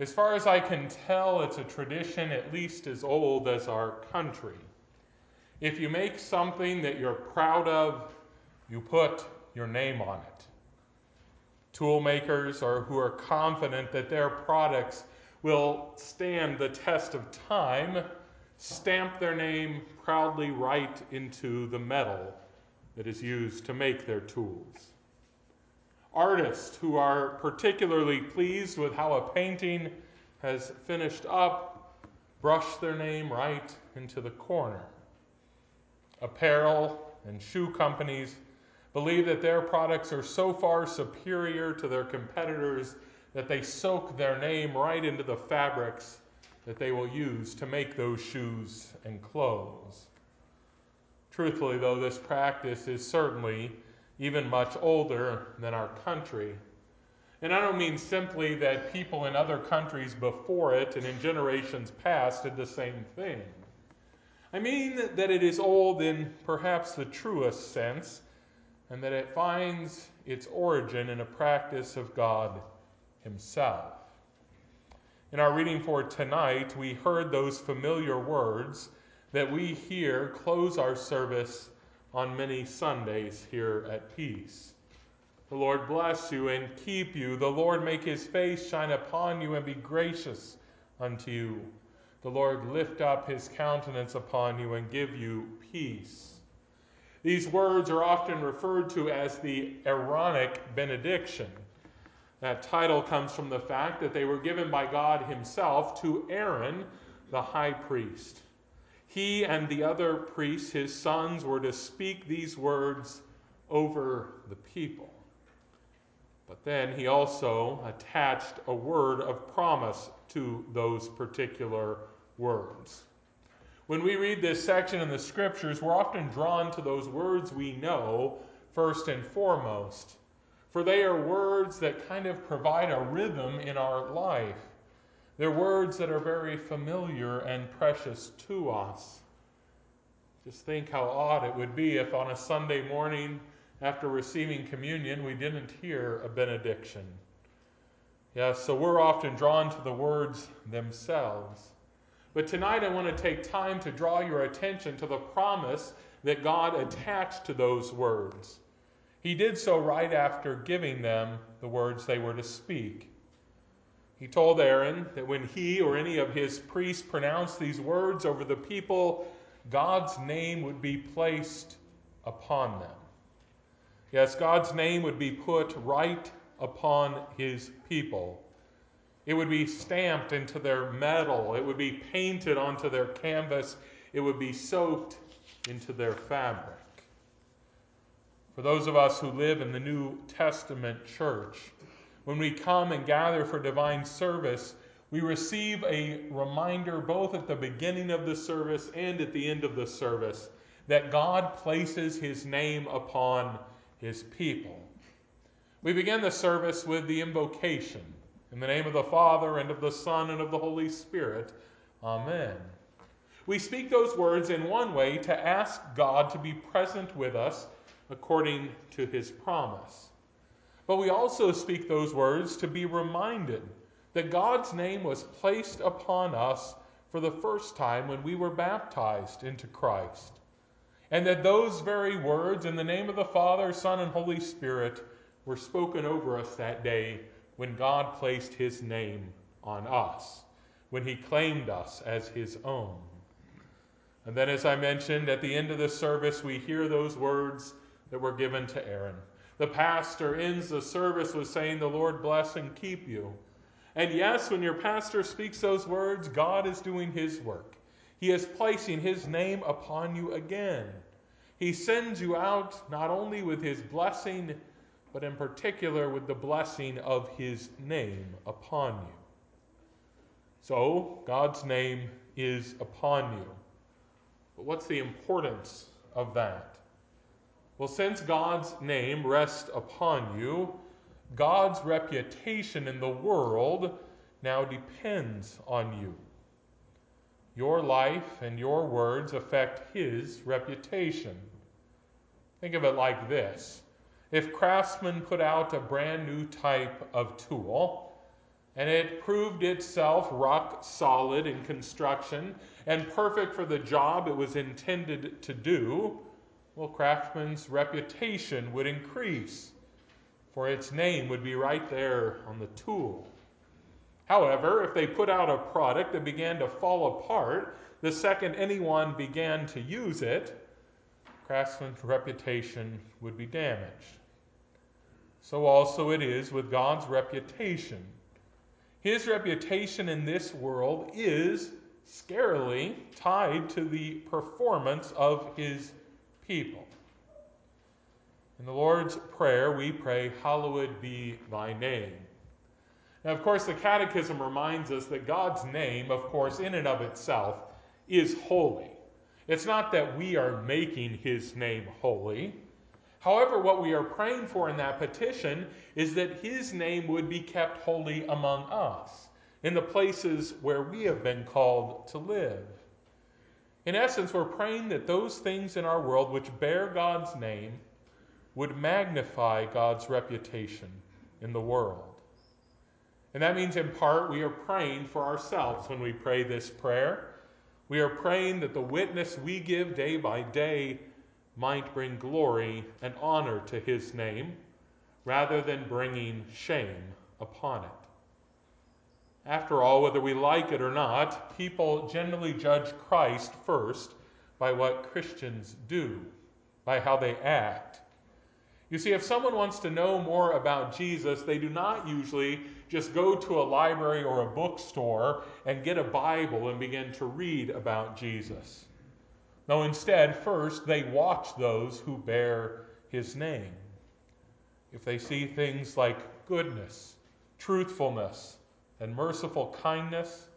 As far as I can tell, it's a tradition at least as old as our country. If you make something that you're proud of, you put your name on it. Tool makers or who are confident that their products will stand the test of time stamp their name proudly right into the metal that is used to make their tools. Artists who are particularly pleased with how a painting has finished up brush their name right into the corner. Apparel and shoe companies believe that their products are so far superior to their competitors that they soak their name right into the fabrics that they will use to make those shoes and clothes. Truthfully, though, this practice is certainly even much older than our country. And I don't mean simply that people in other countries before it and in generations past did the same thing. I mean that it is old in perhaps the truest sense, and that it finds its origin in a practice of God Himself. In our reading for tonight, we heard those familiar words that we hear close our service on many Sundays here at Peace. The Lord bless you and keep you. The Lord make his face shine upon you and be gracious unto you. The Lord lift up his countenance upon you and give you peace. These words are often referred to as the Aaronic benediction. That title comes from the fact that they were given by God Himself to Aaron, the high priest. He and the other priests, his sons, were to speak these words over the people. But then he also attached a word of promise to those particular words. When we read this section in the scriptures, we're often drawn to those words we know first and foremost for they are words that kind of provide a rhythm in our life. They're words that are very familiar and precious to us. Just think how odd it would be if on a Sunday morning after receiving communion we didn't hear a benediction. Yes, so we're often drawn to the words themselves. But tonight I want to take time to draw your attention to the promise that God attached to those words. He did so right after giving them the words they were to speak. He told Aaron that when he or any of his priests pronounced these words over the people, God's name would be placed upon them. Yes, God's name would be put right upon his people. It would be stamped into their metal, it would be painted onto their canvas, it would be soaked into their fabric. For those of us who live in the New Testament church, when we come and gather for divine service, we receive a reminder both at the beginning of the service and at the end of the service that God places his name upon his people. We begin the service with the invocation in the name of the Father and of the Son and of the Holy Spirit. Amen. We speak those words in one way to ask God to be present with us according to his promise. But we also speak those words to be reminded that God's name was placed upon us for the first time when we were baptized into Christ. And that those very words, in the name of the Father, Son, and Holy Spirit, were spoken over us that day when God placed his name on us, when he claimed us as his own. And then, as I mentioned, at the end of the service, we hear those words that were given to Aaron. The pastor ends the service with saying, The Lord bless and keep you. And yes, when your pastor speaks those words, God is doing his work. He is placing his name upon you again. He sends you out not only with his blessing, but in particular with the blessing of his name upon you. So, God's name is upon you. But what's the importance of that? Well, since God's name rests upon you, God's reputation in the world now depends on you. Your life and your words affect His reputation. Think of it like this if Craftsman put out a brand new type of tool, and it proved itself rock solid in construction and perfect for the job it was intended to do, well, Craftsman's reputation would increase, for its name would be right there on the tool. However, if they put out a product that began to fall apart the second anyone began to use it, Craftsman's reputation would be damaged. So also it is with God's reputation. His reputation in this world is scarily tied to the performance of his people. In the Lord's Prayer, we pray, Hallowed be thy name. Now, of course, the Catechism reminds us that God's name, of course, in and of itself, is holy. It's not that we are making his name holy. However, what we are praying for in that petition is that his name would be kept holy among us, in the places where we have been called to live. In essence, we're praying that those things in our world which bear God's name would magnify God's reputation in the world. And that means, in part, we are praying for ourselves when we pray this prayer. We are praying that the witness we give day by day might bring glory and honor to his name rather than bringing shame upon it. After all, whether we like it or not, people generally judge Christ first by what Christians do, by how they act. You see, if someone wants to know more about Jesus, they do not usually just go to a library or a bookstore and get a Bible and begin to read about Jesus. No, instead, first they watch those who bear his name. If they see things like goodness, truthfulness, and merciful kindness,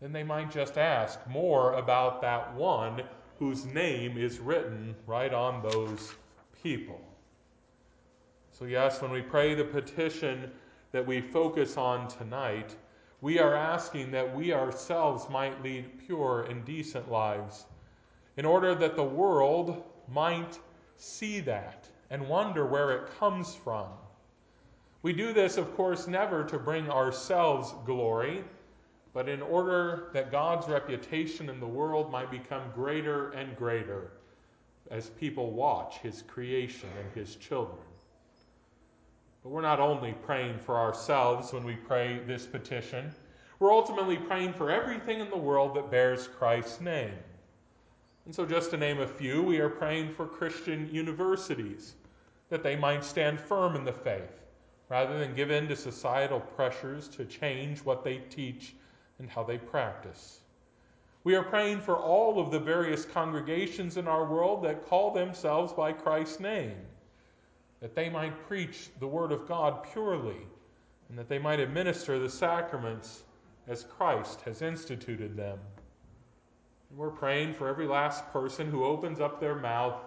then they might just ask more about that one whose name is written right on those people. So, yes, when we pray the petition that we focus on tonight, we are asking that we ourselves might lead pure and decent lives in order that the world might see that and wonder where it comes from. We do this, of course, never to bring ourselves glory, but in order that God's reputation in the world might become greater and greater as people watch His creation and His children. But we're not only praying for ourselves when we pray this petition, we're ultimately praying for everything in the world that bears Christ's name. And so, just to name a few, we are praying for Christian universities that they might stand firm in the faith rather than give in to societal pressures to change what they teach and how they practice. We are praying for all of the various congregations in our world that call themselves by Christ's name, that they might preach the Word of God purely, and that they might administer the sacraments as Christ has instituted them. And We're praying for every last person who opens up their mouth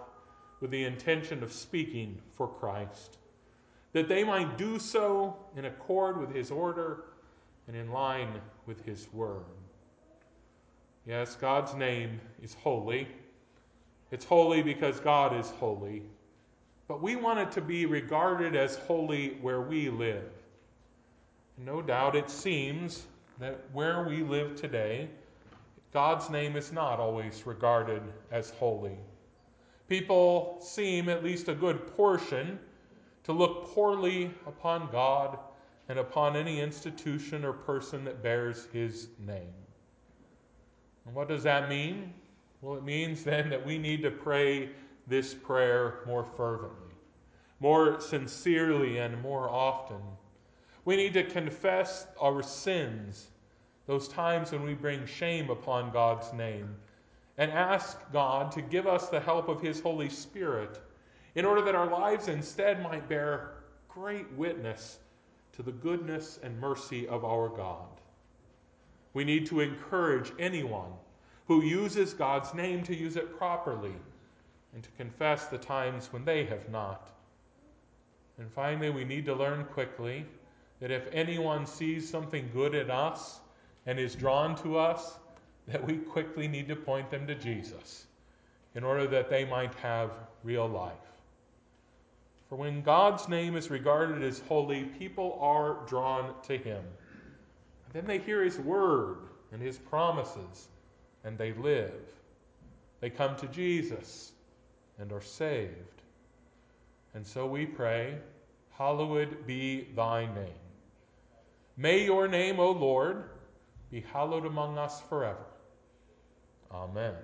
with the intention of speaking for Christ, that they might do so in accord with His order and in line with His word. Yes, God's name is holy. It's holy because God is holy. But we want it to be regarded as holy where we live. And no doubt it seems that where we live today, God's name is not always regarded as holy. People seem, at least a good portion, to look poorly upon God and upon any institution or person that bears his name. And what does that mean? Well, it means then that we need to pray this prayer more fervently, more sincerely, and more often. We need to confess our sins those times when we bring shame upon God's name, and ask God to give us the help of His Holy Spirit in order that our lives instead might bear great witness to the goodness and mercy of our God. We need to encourage anyone who uses God's name to use it properly and to confess the times when they have not. And finally, we need to learn quickly that if anyone sees something good in us, and is drawn to us, that we quickly need to point them to Jesus in order that they might have real life. For when God's name is regarded as holy, people are drawn to him. Then they hear his word and his promises, and they live. They come to Jesus and are saved. And so we pray, Hallowed be thy name. May your name, O Lord, be hallowed among us forever. Amen.